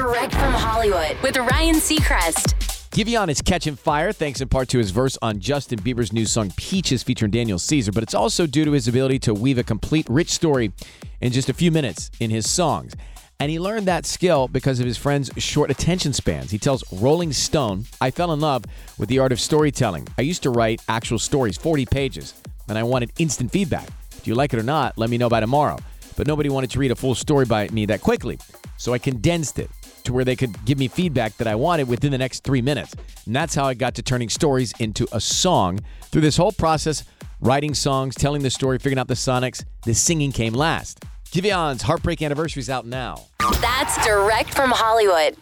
Direct from Hollywood with Ryan Seacrest. Giveon is catching fire thanks in part to his verse on Justin Bieber's new song Peaches featuring Daniel Caesar, but it's also due to his ability to weave a complete, rich story in just a few minutes in his songs. And he learned that skill because of his friend's short attention spans. He tells Rolling Stone, I fell in love with the art of storytelling. I used to write actual stories, 40 pages, and I wanted instant feedback. If you like it or not, let me know by tomorrow. But nobody wanted to read a full story by me that quickly. So I condensed it to where they could give me feedback that I wanted within the next three minutes. And that's how I got to turning stories into a song. Through this whole process, writing songs, telling the story, figuring out the sonics, the singing came last. Giveon's Heartbreak Anniversary is out now. That's direct from Hollywood.